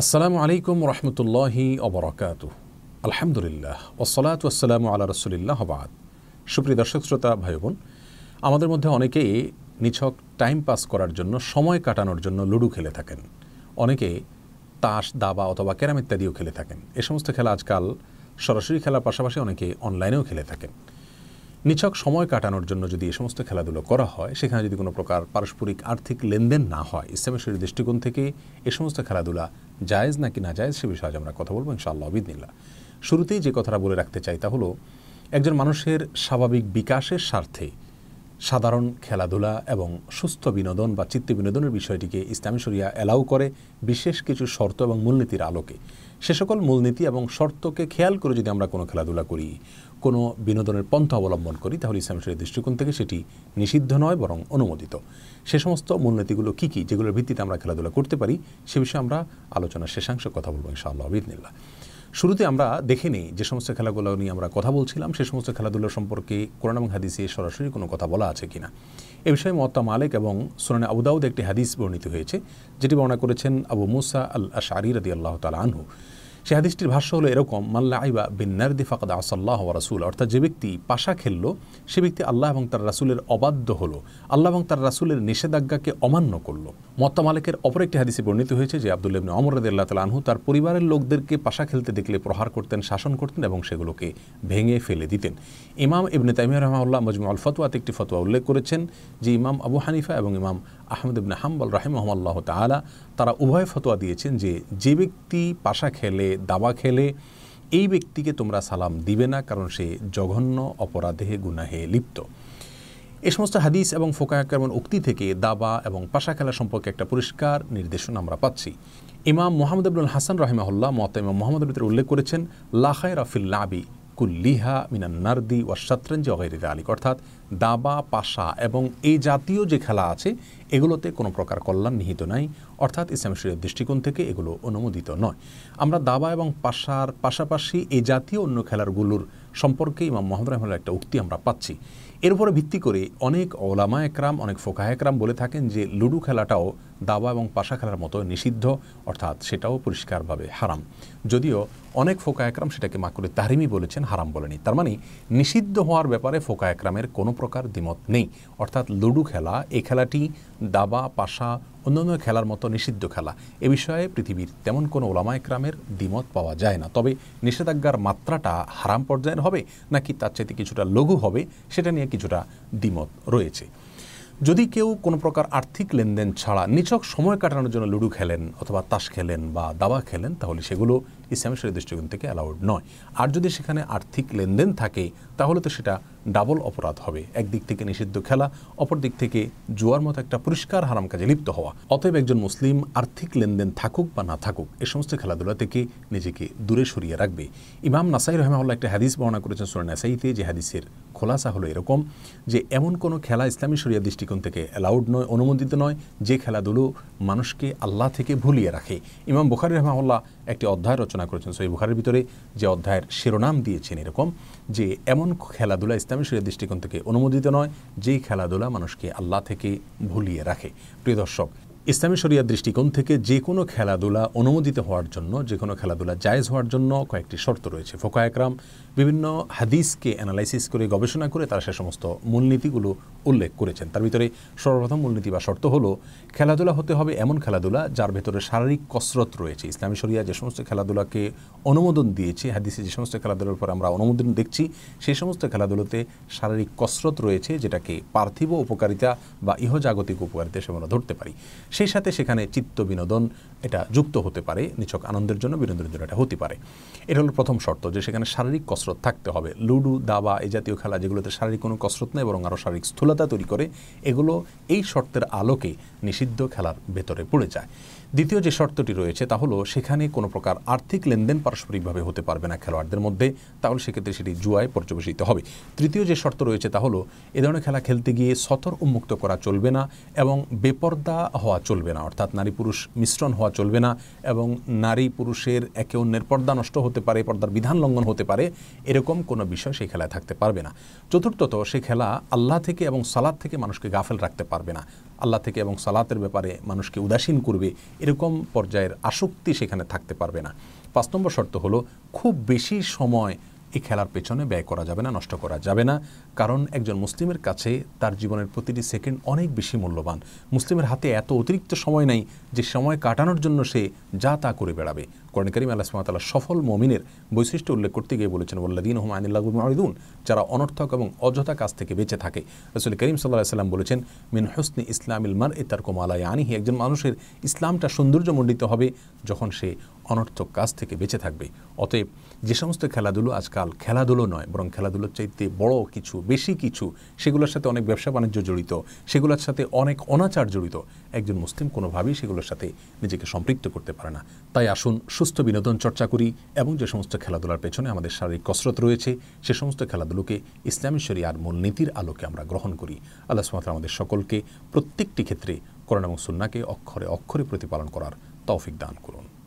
আসসালামু আলাইকুম রহমতুল্লাহি অবরাকাত আলহামদুলিল্লাহ ওসলাত ওসালামু আল্লাহ রসুলিল্লাহ হবাদ সুপ্রিয় দর্শক, শ্রোতা ভাই বোন আমাদের মধ্যে অনেকেই নিছক টাইম পাস করার জন্য, সময় কাটানোর জন্য লুডু খেলে থাকেন। অনেকে তাস, দাবা অথবা ক্যারাম ইত্যাদিও খেলে থাকেন। এ সমস্ত খেলা আজকাল সরাসরি খেলার পাশাপাশি অনেকে অনলাইনেও খেলে থাকেন। নিছক সময় কাটানোর জন্য যদি এই সমস্ত খেলাধুলো করা হয়, সেখানে যদি কোনো প্রকার পারস্পরিক আর্থিক লেনদেন না হয় ইসলামের শরীর দৃষ্টিকোণ থেকে এ সমস্ত খেলাধুলা জায়েজ নাকি না জায়েজ সে বিষয়ে আজ আমরা কথা বলব ইনশাআল্লাহ অবিদিল্লা শুরুতেই যে কথাটা বলে রাখতে চাই তা হলো, একজন মানুষের স্বাভাবিক বিকাশের স্বার্থে সাধারণ খেলাধুলা এবং সুস্থ বিনোদন বা চিত্ত বিনোদনের বিষয়টিকে ইসলামী শরিয়া অ্যালাউ করে বিশেষ কিছু শর্ত এবং মূলনীতির আলোকে। সে সকল মূলনীতি এবং শর্তকে খেয়াল করে যদি আমরা কোনো খেলাধুলা করি কোনো বিনোদনের পন্থা অবলম্বন করি, তাহলে ইসলাম শরীর দৃষ্টিকোণ থেকে সেটি নিষিদ্ধ নয়, বরং অনুমোদিত। সে সমস্ত মূলনীতিগুলো কী কী, যেগুলোর ভিত্তিতে আমরা খেলাধুলা করতে পারি, সে বিষয়ে আমরা আলোচনার শেষাংশ কথা বলব, ইনশাআল্লাহ আবিদিল্লা শুরুতে আমরা দেখে নিই যে সমস্ত খেলাগুলো নিয়ে আমরা কথা বলছিলাম, সে সমস্ত খেলাধুলো সম্পর্কে কোরআন এবং হাদিসে সরাসরি কোনো কথা বলা আছে কিনা। এ বিষয়ে মত্তা মালিক এবং সুরানে আবুদাউদ একটি হাদিস বর্ণিত হয়েছে, যেটি বর্ণনা করেছেন আবু মুসা আল আশারি রদি আল্লাহ তালা আনহু। সে হাদিসটির ভাষ্য হলো এরকম মাল্লা আইবা বিন্নারদি ফাকাদ আসাল্লাহ রাসুল অর্থাৎ যে ব্যক্তি পাশা খেললো, সে ব্যক্তি আল্লাহ এবং তার রাসুলের অবাধ্য হলো। আল্লাহ এবং তার রাসুলের নিষেধাজ্ঞাকে অমান্য করল। মত্তা মালিকের অপর একটি হাদিসে বর্ণিত হয়েছে যে আব্দুল ইবনে অমর রদি আল্লাহ তালা আনহু তার পরিবারের লোকদেরকে পাশা খেলতে দেখলে প্রহার করতেন, শাসন করতেন এবং সেগুলোকে ভেঙে ফেলে দিতেন। ইমাম ইবনে তাইমিয়া রহমাউল্লাহ মজমু আল ফতোয়াতে একটি ফতোয়া উল্লেখ করেছেন যে ইমাম আবু হানিফা এবং ইমাম আহমদ ইবনে হাম্বল রাহিমহমাল্লাহ তালা তারা উভয় ফতোয়া দিয়েছেন যে যে ব্যক্তি পাশা খেলে, দাবা খেলে, এই ব্যক্তিকে তোমরা সালাম দিবে না কারণ সে জঘন্য অপরাধে গুনাহে লিপ্ত। এ সমস্ত হাদিস এবং ফোকায়াকেমন উক্তি থেকে দাবা এবং পাশা খেলা সম্পর্কে একটা পরিষ্কার নির্দেশনা আমরা পাচ্ছি। ইমাম মোহাম্মদ আবুল হাসান রহিমাহুল্লাহ মত ইমাম মোহাম্মদ ভিতরে উল্লেখ করেছেন লাখাই রাফিল লাবি কুল্লিহা মিনান নার্দি ওয়া শতরঞ্জি অগৈরিদা আলিক অর্থাৎ দাবা, পাশা এবং এই জাতীয় যে খেলা আছে, এগুলোতে কোনো প্রকার কল্যাণ নিহিত নাই। অর্থাৎ ইসলাম শরীরের দৃষ্টিকোণ থেকে এগুলো অনুমোদিত নয়। আমরা দাবা এবং পাশার পাশাপাশি এই জাতীয় অন্য খেলারগুলোর সম্পর্কে ইমাম মোহাম্মদ রহমানের একটা উক্তি আমরা পাচ্ছি। এর উপরে ভিত্তি করে অনেক ওলামা একরাম, অনেক ফোকাহ একরাম বলে থাকেন যে লুডু খেলাটাও দাবা এবং পাশা খেলার মতো নিষিদ্ধ, অর্থাৎ সেটাও পরিষ্কারভাবে হারাম। যদিও অনেক ফোকা একরাম সেটাকে মাকুরে তাহরিমি বলেছেন, হারাম বলেনি। তার মানে নিষিদ্ধ হওয়ার ব্যাপারে ফোকা একরামের কোনো প্রকার দ্বিমত নেই। অর্থাৎ লুডু খেলা, এ খেলাটি দাবা, পাশা অন্যান্য খেলার মতো নিষিদ্ধ খেলা। এ বিষয়ে পৃথিবীর তেমন কোনো ওলামা একরামের দ্বিমত পাওয়া যায় না। তবে নিষেধাজ্ঞার মাত্রাটা হারাম পর্যায়ের হবে নাকি তার চাইতে কিছুটা লঘু হবে, সেটা নিয়ে কিছুটা দ্বিমত রয়েছে। যদি কেউ কোনো প্রকার আর্থিক লেনদেন ছাড়া নিছক সময় কাটানোর জন্য লুডু খেলেন অথবা তাস খেলেন বা দাবা খেলেন, তাহলে সেগুলো ইসলামের শরীর দৃষ্টিকোণ থেকে অ্যালাউড নয়। আর যদি সেখানে আর্থিক লেনদেন থাকে, তাহলে তো সেটা ডাবল অপরাধ হবে। একদিক থেকে নিষিদ্ধ খেলা অপর দিক থেকে জুয়ার মতো একটা পরিষ্কার হারাম কাজে লিপ্ত হওয়া। অতএব একজন মুসলিম আর্থিক লেনদেন থাকুক বা না থাকুক, এ সমস্ত খেলাধুলা থেকে নিজেকে দূরে সরিয়ে রাখবে। ইমাম নাসাই রহমাউল্লাহ একটা হাদিস বর্ণনা করেছেন সোরেন নাসাইতে, যে হাদিসের খোলাসা হলো এরকম যে, এমন কোনো খেলা ইসলামী শরিয়া দৃষ্টিকোণ থেকে অ্যালাউড নয়, অনুমোদিত নয়, যে খেলাধুলো মানুষকে আল্লাহ থেকে ভুলিয়ে রাখে। ইমাম বুখারি রহমাউল্লাহ একটি অধ্যায় রচনা করেছেন সেই বুখারের ভিতরে, যে অধ্যায়ের শিরোনাম দিয়েছেন এরকম যে, এমন খেলাধুলা ইসলামী শরীর দৃষ্টিকোণ থেকে অনুমোদিত নয় যেই খেলাধুলা মানুষকে আল্লাহ থেকে ভুলিয়ে রাখে। প্রিয় দর্শক ইসলামী শরিয়ার দৃষ্টিকোণ থেকে যে কোনো খেলাধুলা অনুমোদিত হওয়ার জন্য, যে কোনো খেলাধুলা জায়েজ হওয়ার জন্য কয়েকটি শর্ত রয়েছে। ফোকা একরাম, বিভিন্ন হাদিসকে অ্যানালাইসিস করে, গবেষণা করে তারা সে সমস্ত মূলনীতিগুলো উল্লেখ করেছেন। তার ভিতরে সর্বপ্রথম মূলনীতি বা শর্ত হলো, খেলাধুলা হতে হবে এমন খেলাধুলা যার ভেতরে শারীরিক কসরত রয়েছে। ইসলামী শরিয়া যে সমস্ত খেলাধুলাকে অনুমোদন দিয়েছে, হাদিসে যে সমস্ত খেলাধুলার উপর আমরা অনুমোদন দেখছি সেই সমস্ত খেলাধুলোতে শারীরিক কসরত রয়েছে যেটাকে পার্থিব উপকারিতা বা ইহজাগতিক উপকারিতা সে আমরা ধরতে পারি। সেই সাথে সেখানে চিত্ত বিনোদন এটা যুক্ত হতে পারে, নিছক আনন্দের জন্য বিনোদনের জন্য এটা হতে পারে। এটা হলো প্রথম শর্ত যে সেখানে শারীরিক কসরত থাকতে হবে। লুডু, দাবা এই জাতীয় খেলা যেগুলোতে শারীরিক কোনো কসরত নেই বরং আরও শারীরিক স্থূলতা তৈরি করে, এগুলো এই শর্তের আলোকে নিষিদ্ধ খেলার ভেতরে পড়ে যায়। দ্বিতীয় যে শর্তটি রয়েছে তা হলো সেখানে কোনো প্রকার আর্থিক লেনদেন পারস্পরিকভাবে হতে পারবে না খেলোয়াড়দের মধ্যে, তাহলে সেক্ষেত্রে সেটি জুয়ায় পর্যবেসিত হবে। তৃতীয় যে শর্ত রয়েছে তা হলো এ ধরনের খেলা খেলতে গিয়ে সতর উন্মুক্ত করা চলবে না এবং বেপর্দা হওয়া চলবে না, অর্থাৎ নারী পুরুষ মিশ্রণ হওয়া চলবে না এবং নারী পুরুষের একে অন্যের পর্দা নষ্ট হতে পারে, পর্দার বিধান লঙ্ঘন হতে পারে, এরকম কোনো বিষয় সেই খেলায় থাকতে পারবে না। চতুর্থত সে খেলা আল্লাহ থেকে এবং সালাদ থেকে মানুষকে গাফেল রাখতে পারবে না। আল্লাহ থেকে এবং সালাতের ব্যাপারে মানুষকে উদাসীন করবে, এরকম পর্যায়ের আসক্তি সেখানে থাকতে পারবে না। পাঁচ নম্বর শর্ত হলো, খুব বেশি সময় এই খেলার পেছনে ব্যয় করা যাবে না, নষ্ট করা যাবে না। কারণ একজন মুসলিমের কাছে তার জীবনের প্রতিটি সেকেন্ড অনেক বেশি মূল্যবান। মুসলিমের হাতে এত অতিরিক্ত সময় নেই যে সময় কাটানোর জন্য সে যা তা করে বেড়াবে। কোরআন করিম আল্লাহ সফল মমিনের বৈশিষ্ট্য উল্লেখ করতে গিয়ে বলেছেন ওল্লাদিন হুম আনিল্লাহুমাউদুন যারা অনর্থক এবং অযথা কাজ থেকে বেঁচে থাকে। রসুল করিম সাল্লাহ সাল্লাম বলেছেন, মিন হুসনি ইসলামিল মার এতার কোমালাই আনিহি একজন মানুষের ইসলামটা সৌন্দর্যমণ্ডিত হবে যখন সে অনর্থক কাজ থেকে বেঁচে থাকবে। অতএব যে সমস্ত খেলাধুলো আজকাল খেলাধুলো নয়, বরং খেলাধুলোর চাইতে বড় কিছু, বেশি কিছু, সেগুলোর সাথে অনেক ব্যবসা বাণিজ্য জড়িত, সেগুলোর সাথে অনেক অনাচার জড়িত। একজন মুসলিম কোনোভাবেই সেগুলোর সাথে নিজেকে সম্পৃক্ত করতে পারে না। তাই আসুন সুস্থ বিনোদন চর্চা করি এবং যে সমস্ত খেলাধুলার পেছনে আমাদের শারীরিক কসরত রয়েছে, সে সমস্ত খেলাধুলোকে ইসলামী শরিয়ার মূলনীতির আলোকে আমরা গ্রহণ করি। আল্লাহ সুমাত্রা আমাদের সকলকে প্রত্যেকটি ক্ষেত্রে করোনা এবং সুন্নাকে অক্ষরে অক্ষরে প্রতিপালন করার তৌফিক দান করুন।